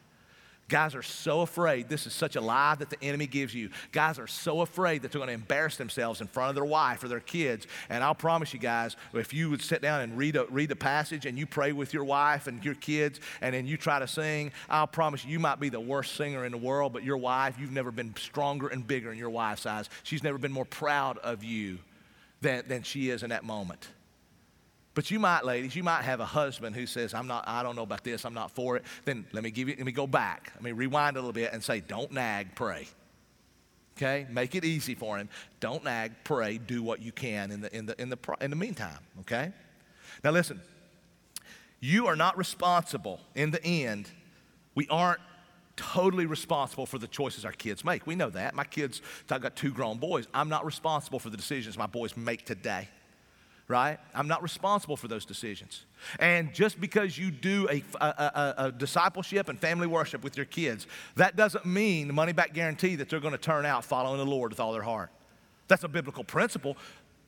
Guys are so afraid. This is such a lie that the enemy gives you. Guys are so afraid that they're going to embarrass themselves in front of their wife or their kids. And I'll promise you guys, if you would sit down and read a, read the passage and you pray with your wife and your kids and then you try to sing, I'll promise you, you might be the worst singer in the world, but your wife, you've never been stronger and bigger in your wife's eyes. She's never been more proud of you than, than she is in that moment. But you might, ladies, you might have a husband who says, I'm not, I don't know about this, I'm not for it. Then let me give you, let me go back. Let me rewind a little bit and say, don't nag, pray. Okay? Make it easy for him. Don't nag, pray, do what you can in the, in the, in the, in the meantime. Okay? Now listen, you are not responsible in the end. We aren't totally responsible for the choices our kids make. We know that. My kids, I've got two grown boys. I'm not responsible for the decisions my boys make today right? I'm not responsible for those decisions. And just because you do a, a, a, a, discipleship and family worship with your kids, that doesn't mean the money back guarantee that they're going to turn out following the Lord with all their heart. That's a biblical principle.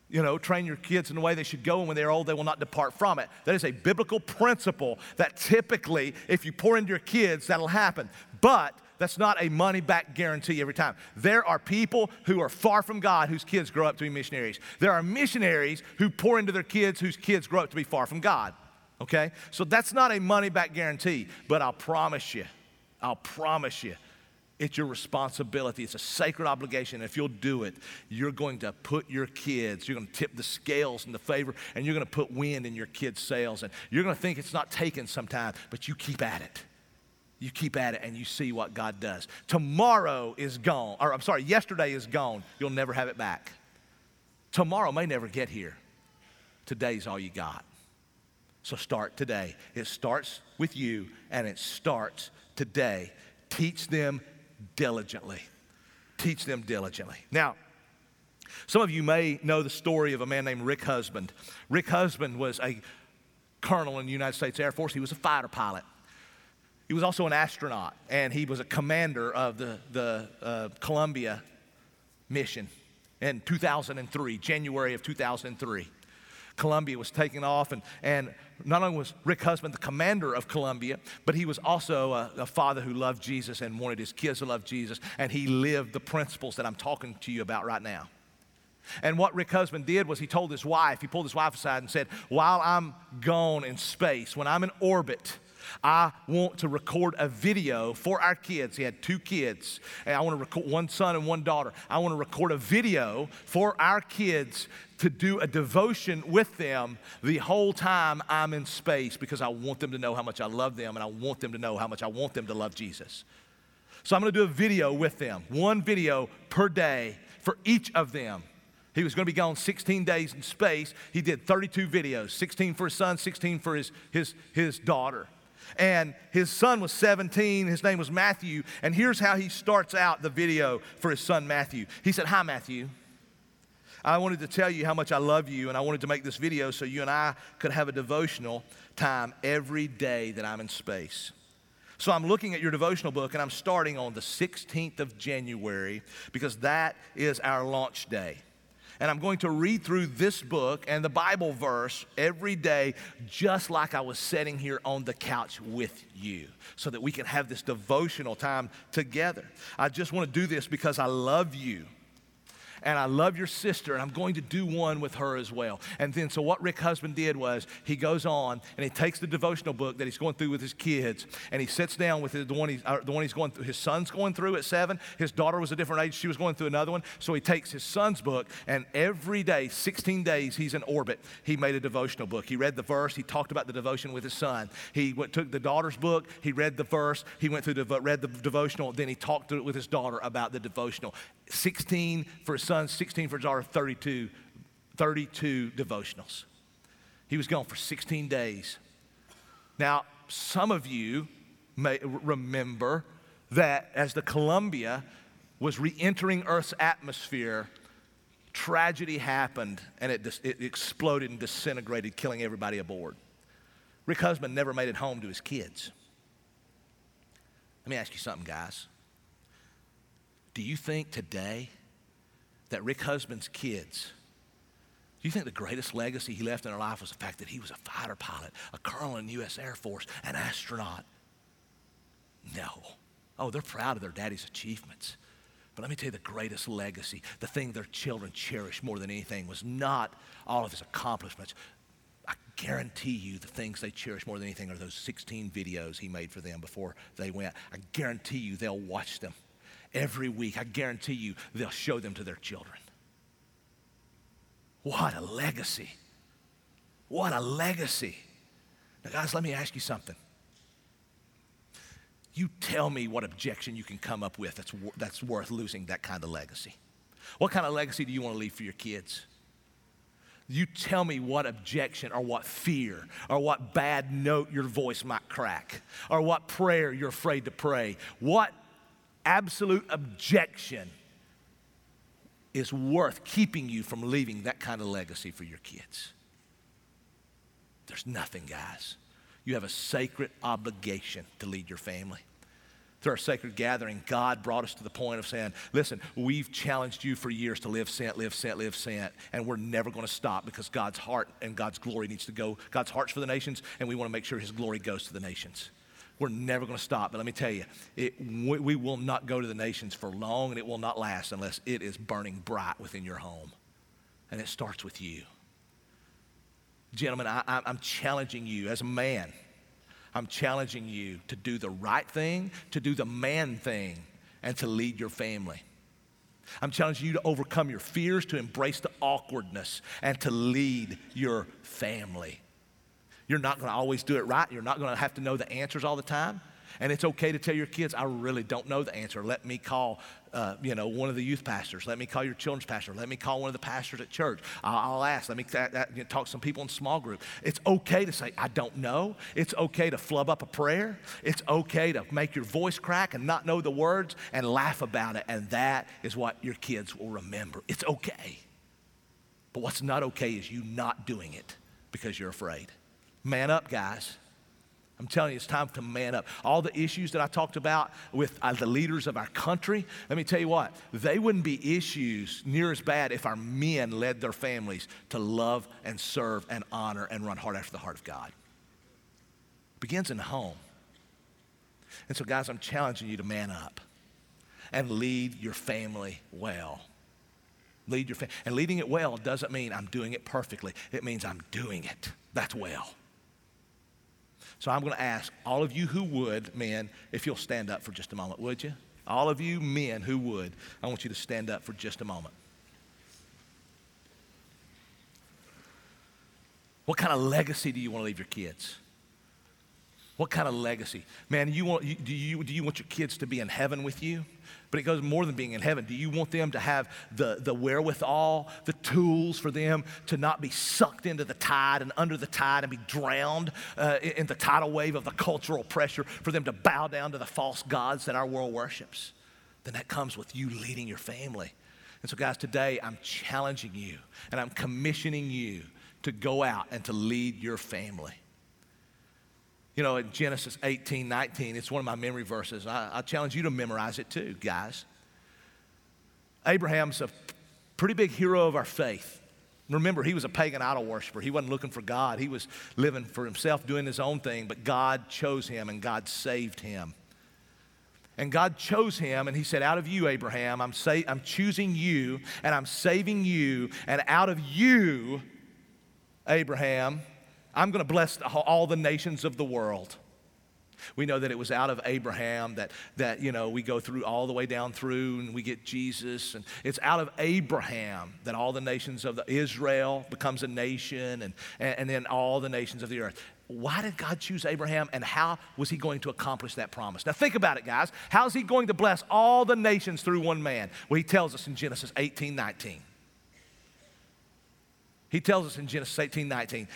You know, train your kids in the way they should go, and when they're old, they will not depart from it. That is a biblical principle that typically, if you pour into your kids, that'll happen. But that's not a money back guarantee every time. There are people who are far from God whose kids grow up to be missionaries. There are missionaries who pour into their kids whose kids grow up to be far from God. Okay? So that's not a money back guarantee, but I'll promise you, I'll promise you, it's your responsibility. It's a sacred obligation. If you'll do it, you're going to put your kids, you're going to tip the scales in the favor, and you're going to put wind in your kids' sails. And you're going to think it's not taken sometime, but you keep at it you keep at it and you see what God does. Tomorrow is gone, or I'm sorry, yesterday is gone. You'll never have it back. Tomorrow may never get here. Today's all you got. So start today. It starts with you and it starts today. Teach them diligently. Teach them diligently. Now, some of you may know the story of a man named Rick Husband. Rick Husband was a colonel in the United States Air Force, he was a fighter pilot. He was also an astronaut, and he was a commander of the, the uh, Columbia mission in 2003, January of 2003. Columbia was taken off, and, and not only was Rick Husband the commander of Columbia, but he was also a, a, father who loved Jesus and wanted his kids to love Jesus, and he lived the principles that I'm talking to you about right now. And what Rick Husband did was he told his wife, he pulled his wife aside and said, While I'm gone in space, when I'm in orbit, I want to record a video for our kids. He had two kids, and I want to record one son and one daughter. I want to record a video for our kids to do a devotion with them the whole time I'm in space because I want them to know how much I love them and I want them to know how much I want them to love Jesus. So I'm going to do a video with them, one video per day for each of them. He was going to be gone 16 days in space. He did 32 videos 16 for his son, 16 for his, his, his daughter and his son was 17. His name was Matthew. And here's how he starts out the video for his son Matthew. He said, Hi, Matthew. I wanted to tell you how much I love you, and I wanted to make this video so you and I could have a devotional time every day that I'm in space. So I'm looking at your devotional book, and I'm starting on the 16th of January because that is our launch day. And I'm going to read through this book and the Bible verse every day, just like I was sitting here on the couch with you, so that we can have this devotional time together. I just want to do this because I love you. And I love your sister, and I'm going to do one with her as well. And then, so what Rick Husband did was he goes on and he takes the devotional book that he's going through with his kids, and he sits down with the one he's, uh, the one he's going through. His son's going through at seven. His daughter was a different age. She was going through another one. So he takes his son's book, and every day, 16 days, he's in orbit. He made a devotional book. He read the verse. He talked about the devotion with his son. He went, took the daughter's book. He read the verse. He went through the read the devotional. Then he talked with his daughter about the devotional. 16 for his son, 16 for his daughter, 32, 32 devotionals. He was gone for 16 days. Now, some of you may remember that as the Columbia was re entering Earth's atmosphere, tragedy happened and it, it exploded and disintegrated, killing everybody aboard. Rick Husband never made it home to his kids. Let me ask you something, guys. Do you think today that Rick Husband's kids, do you think the greatest legacy he left in their life was the fact that he was a fighter pilot, a colonel in the U.S. Air Force, an astronaut? No. Oh, they're proud of their daddy's achievements. But let me tell you the greatest legacy, the thing their children cherish more than anything, was not all of his accomplishments. I guarantee you the things they cherish more than anything are those 16 videos he made for them before they went. I guarantee you they'll watch them every week. I guarantee you they'll show them to their children. What a legacy. What a legacy. Now, guys, let me ask you something. You tell me what objection you can come up with that's, that's worth losing that kind of legacy. What kind of legacy do you want to leave for your kids? You tell me what objection or what fear or what bad note your voice might crack or what prayer you're afraid to pray. What absolute objection is worth keeping you from leaving that kind of legacy for your kids. There's nothing, guys. You have a sacred obligation to lead your family. Through our sacred gathering, God brought us to the point of saying, listen, we've challenged you for years to live sent, live sent, live sent, and we're never going to stop because God's heart and God's glory needs to go. God's heart's for the nations, and we want to make sure His glory goes to the nations. We're never going to stop. But let me tell you, it, we, we will not go to the nations for long, and it will not last unless it is burning bright within your home. And it starts with you. Gentlemen, I, I'm challenging you as a man. I'm challenging you to do the right thing, to do the man thing, and to lead your family. I'm challenging you to overcome your fears, to embrace the awkwardness, and to lead your family. You're not going to always do it right. You're not going to have to know the answers all the time. And it's okay to tell your kids, I really don't know the answer. Let me call, uh, you know, one of the youth pastors. Let me call your children's pastor. Let me call one of the pastors at church. I'll, I'll ask. Let me talk to some people in small group. It's okay to say, I don't know. It's okay to flub up a prayer. It's okay to make your voice crack and not know the words and laugh about it. And that is what your kids will remember. It's okay. But what's not okay is you not doing it because you're afraid. Man up, guys. I'm telling you, it's time to man up. All the issues that I talked about with uh, the leaders of our country, let me tell you what, they wouldn't be issues near as bad if our men led their families to love and serve and honor and run hard after the heart of God. It begins in the home. And so, guys, I'm challenging you to man up and lead your family well. Lead your family. And leading it well doesn't mean I'm doing it perfectly, it means I'm doing it. That's well. So I'm going to ask all of you who would, men, if you'll stand up for just a moment, would you? All of you men who would, I want you to stand up for just a moment. What kind of legacy do you want to leave your kids? What kind of legacy? Man, you want, do, you, do you want your kids to be in heaven with you? But it goes more than being in heaven. Do you want them to have the, the wherewithal, the tools for them to not be sucked into the tide and under the tide and be drowned uh, in the tidal wave of the cultural pressure for them to bow down to the false gods that our world worships? Then that comes with you leading your family. And so, guys, today I'm challenging you and I'm commissioning you to go out and to lead your family. You know, in Genesis 18, 19, it's one of my memory verses. I, I challenge you to memorize it too, guys. Abraham's a pretty big hero of our faith. Remember, he was a pagan idol worshiper. He wasn't looking for God. He was living for himself, doing his own thing, but God chose him and God saved him. And God chose him, and he said, Out of you, Abraham, I'm, sa- I'm choosing you, and I'm saving you, and out of you, Abraham, I'm going to bless all the nations of the world. We know that it was out of Abraham that, that, you know, we go through all the way down through and we get Jesus. And it's out of Abraham that all the nations of the, Israel becomes a nation and, and, then all the nations of the earth. Why did God choose Abraham and how was he going to accomplish that promise? Now think about it, guys. How is he going to bless all the nations through one man? Well, he tells us in Genesis 18 19. He tells us in Genesis 18 19.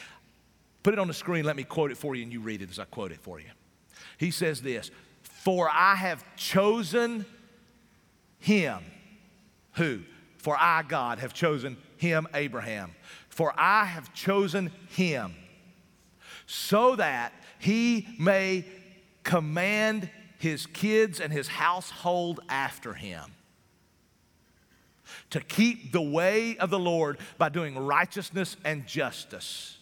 Put it on the screen, let me quote it for you, and you read it as I quote it for you. He says this For I have chosen him. Who? For I, God, have chosen him, Abraham. For I have chosen him so that he may command his kids and his household after him to keep the way of the Lord by doing righteousness and justice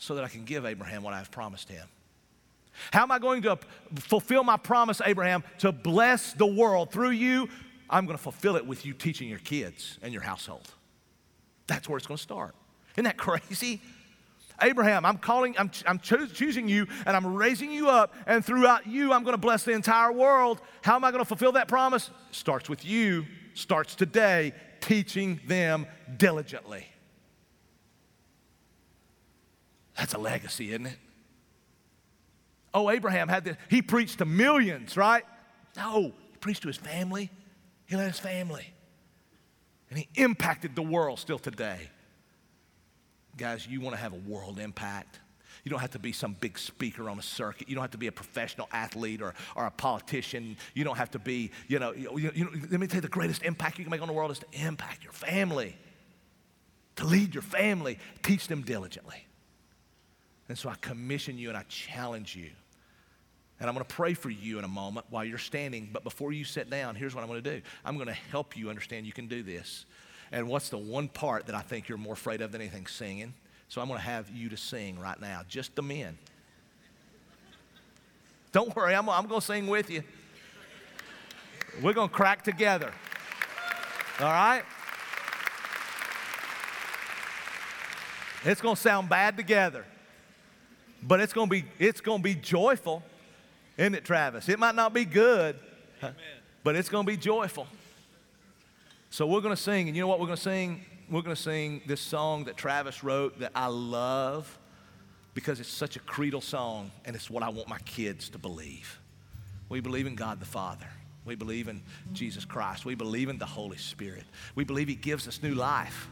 so that I can give Abraham what I have promised him. How am I going to fulfill my promise, Abraham, to bless the world through you? I'm going to fulfill it with you teaching your kids and your household. That's where it's going to start. Isn't that [LAUGHS] crazy? Abraham, I'm calling, I'm, I'm cho- choosing you and I'm raising you up, and throughout you, I'm going to bless the entire world. How am I going to fulfill that promise? Starts with you, starts today, teaching them diligently. That's a legacy, isn't it? Oh, Abraham had this, he preached to millions, right? No, he preached to his family. He led his family. And he impacted the world still today. Guys, you want to have a world impact. You don't have to be some big speaker on a circuit. You don't have to be a professional athlete or, or a politician. You don't have to be, you know, you, you know, let me tell you the greatest impact you can make on the world is to impact your family, to lead your family, teach them diligently. And so I commission you and I challenge you. And I'm going to pray for you in a moment while you're standing. But before you sit down, here's what I'm going to do I'm going to help you understand you can do this. And what's the one part that I think you're more afraid of than anything? Singing. So I'm going to have you to sing right now, just the men. Don't worry, I'm, I'm going to sing with you. We're going to crack together. All right? It's going to sound bad together but it's going to be it's going to be joyful isn't it travis? It might not be good but it's going to be joyful. So we're going to sing and you know what we're going to sing? We're going to sing this song that travis wrote that i love because it's such a creedal song and it's what i want my kids to believe. We believe in god the father. We believe in jesus christ. We believe in the holy spirit. We believe he gives us new life.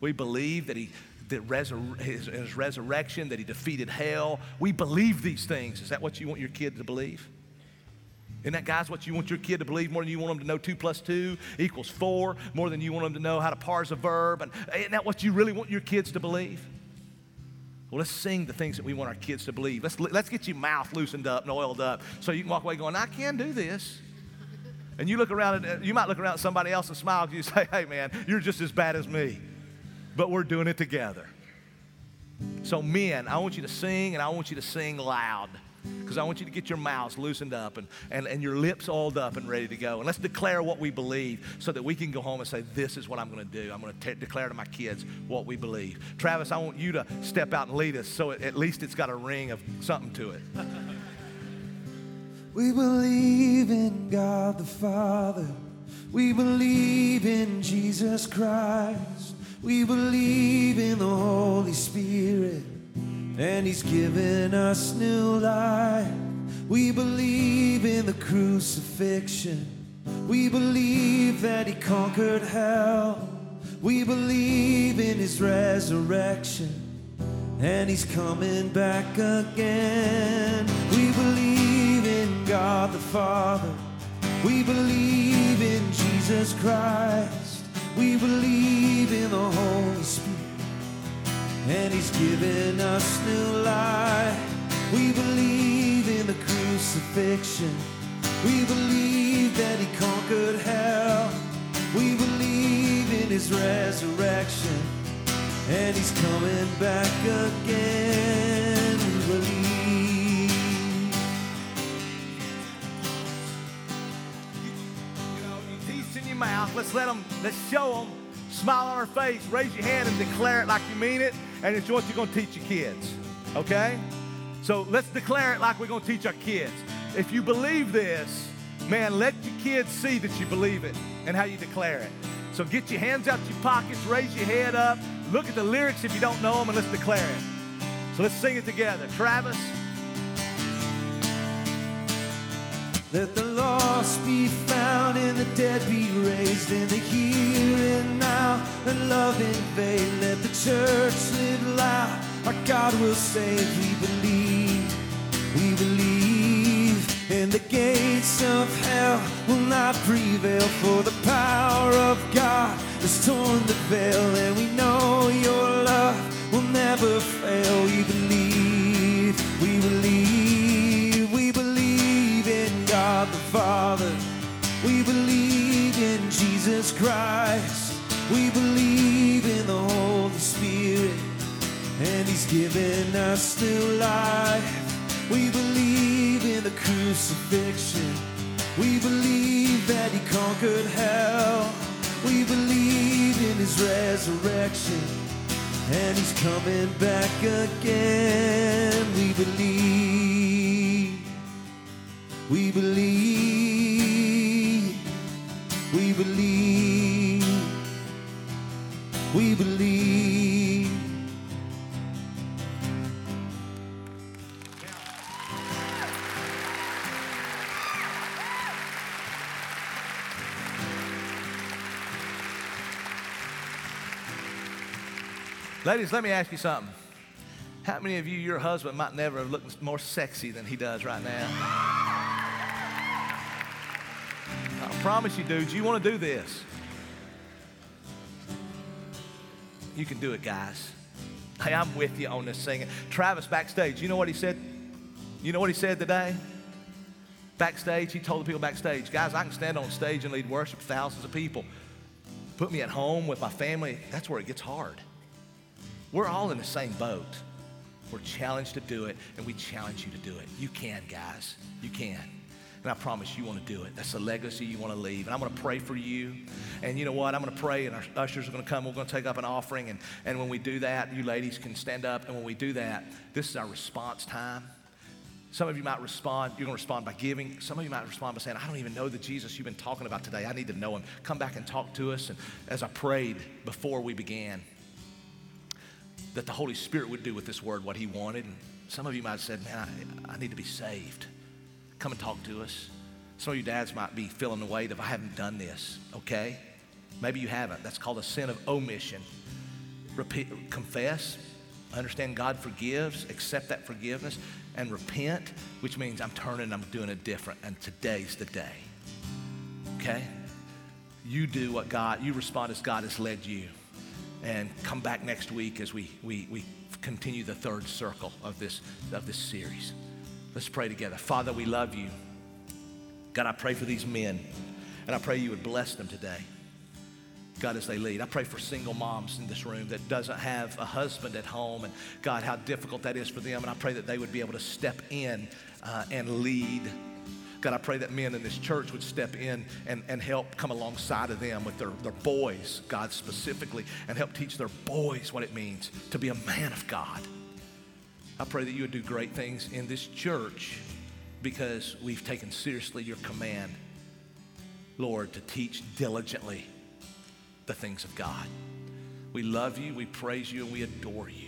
We believe that he that resur- his, his resurrection, that he defeated hell. We believe these things. Is that what you want your kid to believe? Isn't that, guys, what you want your kid to believe more than you want them to know two plus two equals four, more than you want them to know how to parse a verb? And isn't that what you really want your kids to believe? Well, let's sing the things that we want our kids to believe. Let's, let's get your mouth loosened up and oiled up so you can walk away going, I can do this. And you look around, and uh, you might look around at somebody else and smile because you say, hey, man, you're just as bad as me but we're doing it together. So, men, I want you to sing and I want you to sing loud because I want you to get your mouths loosened up and, and, and your lips oiled up and ready to go. And let's declare what we believe so that we can go home and say, This is what I'm going to do. I'm going to declare to my kids what we believe. Travis, I want you to step out and lead us so it, at least it's got a ring of something to it. we believe in God the Father, we believe in Jesus Christ. We believe in the Holy Spirit, and He's given us new life. We believe in the crucifixion. We believe that He conquered hell. We believe in His resurrection, and He's coming back again. We believe in God the Father. We believe in Jesus Christ. We believe in the Holy Spirit, and He's given us new life. We believe in the crucifixion. We believe that He conquered hell. We believe in His resurrection, and He's coming back again. We believe. Let's let them, let's show them. Smile on our face. Raise your hand and declare it like you mean it. And it's what you're going to teach your kids. Okay? So let's declare it like we're going to teach our kids. If you believe this, man, let your kids see that you believe it and how you declare it. So get your hands out your pockets, raise your head up, look at the lyrics if you don't know them, and let's declare it. So let's sing it together. Travis. Let the lost be found and the dead be raised in the here and now. Let love invade. Let the church live loud. Our God will save. We believe. We believe. And the gates of hell will not prevail. For the power of God has torn the veil. And we know your love will never fail. We believe. Father. We believe in Jesus Christ. We believe in the Holy Spirit. And He's given us new life. We believe in the crucifixion. We believe that He conquered hell. We believe in His resurrection. And He's coming back again. We believe. We believe. Ladies, let me ask you something. How many of you, your husband might never have looked more sexy than he does right now? I promise you, dudes, you want to do this. You can do it, guys. Hey, I'm with you on this singing. Travis backstage, you know what he said? You know what he said today? Backstage, he told the people backstage, guys, I can stand on stage and lead worship thousands of people. Put me at home with my family, that's where it gets hard. We're all in the same boat. We're challenged to do it, and we challenge you to do it. You can, guys. You can. And I promise you want to do it. That's a legacy you want to leave. And I'm going to pray for you. And you know what? I'm going to pray, and our ushers are going to come. We're going to take up an offering. And, and when we do that, you ladies can stand up. And when we do that, this is our response time. Some of you might respond, you're going to respond by giving. Some of you might respond by saying, I don't even know the Jesus you've been talking about today. I need to know him. Come back and talk to us. And as I prayed before we began, that the Holy Spirit would do with this word what he wanted. And some of you might have said, Man, I, I need to be saved. Come and talk to us. Some of you dads might be feeling the weight of, I haven't done this, okay? Maybe you haven't. That's called a sin of omission. Repeat, confess, understand God forgives, accept that forgiveness, and repent, which means I'm turning, I'm doing it different, and today's the day. Okay? You do what God, you respond as God has led you and come back next week as we, we, we continue the third circle of this, of this series. Let's pray together. Father, we love you. God, I pray for these men, and I pray you would bless them today. God, as they lead. I pray for single moms in this room that doesn't have a husband at home, and God, how difficult that is for them. And I pray that they would be able to step in uh, and lead. God, I pray that men in this church would step in and, and help come alongside of them with their, their boys, God specifically, and help teach their boys what it means to be a man of God. I pray that you would do great things in this church because we've taken seriously your command, Lord, to teach diligently the things of God. We love you, we praise you, and we adore you.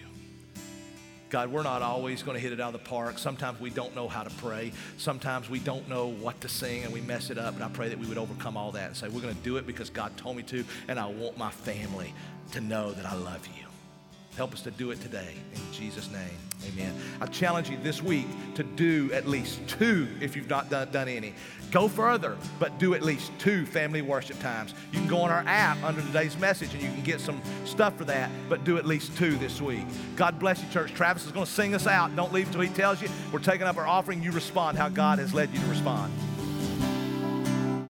God, we're not always going to hit it out of the park. Sometimes we don't know how to pray. Sometimes we don't know what to sing and we mess it up. And I pray that we would overcome all that and say, we're going to do it because God told me to, and I want my family to know that I love you. Help us to do it today. In Jesus' name, amen. I challenge you this week to do at least two if you've not done, done any. Go further, but do at least two family worship times. You can go on our app under today's message and you can get some stuff for that, but do at least two this week. God bless you, church. Travis is going to sing us out. Don't leave until he tells you. We're taking up our offering. You respond how God has led you to respond.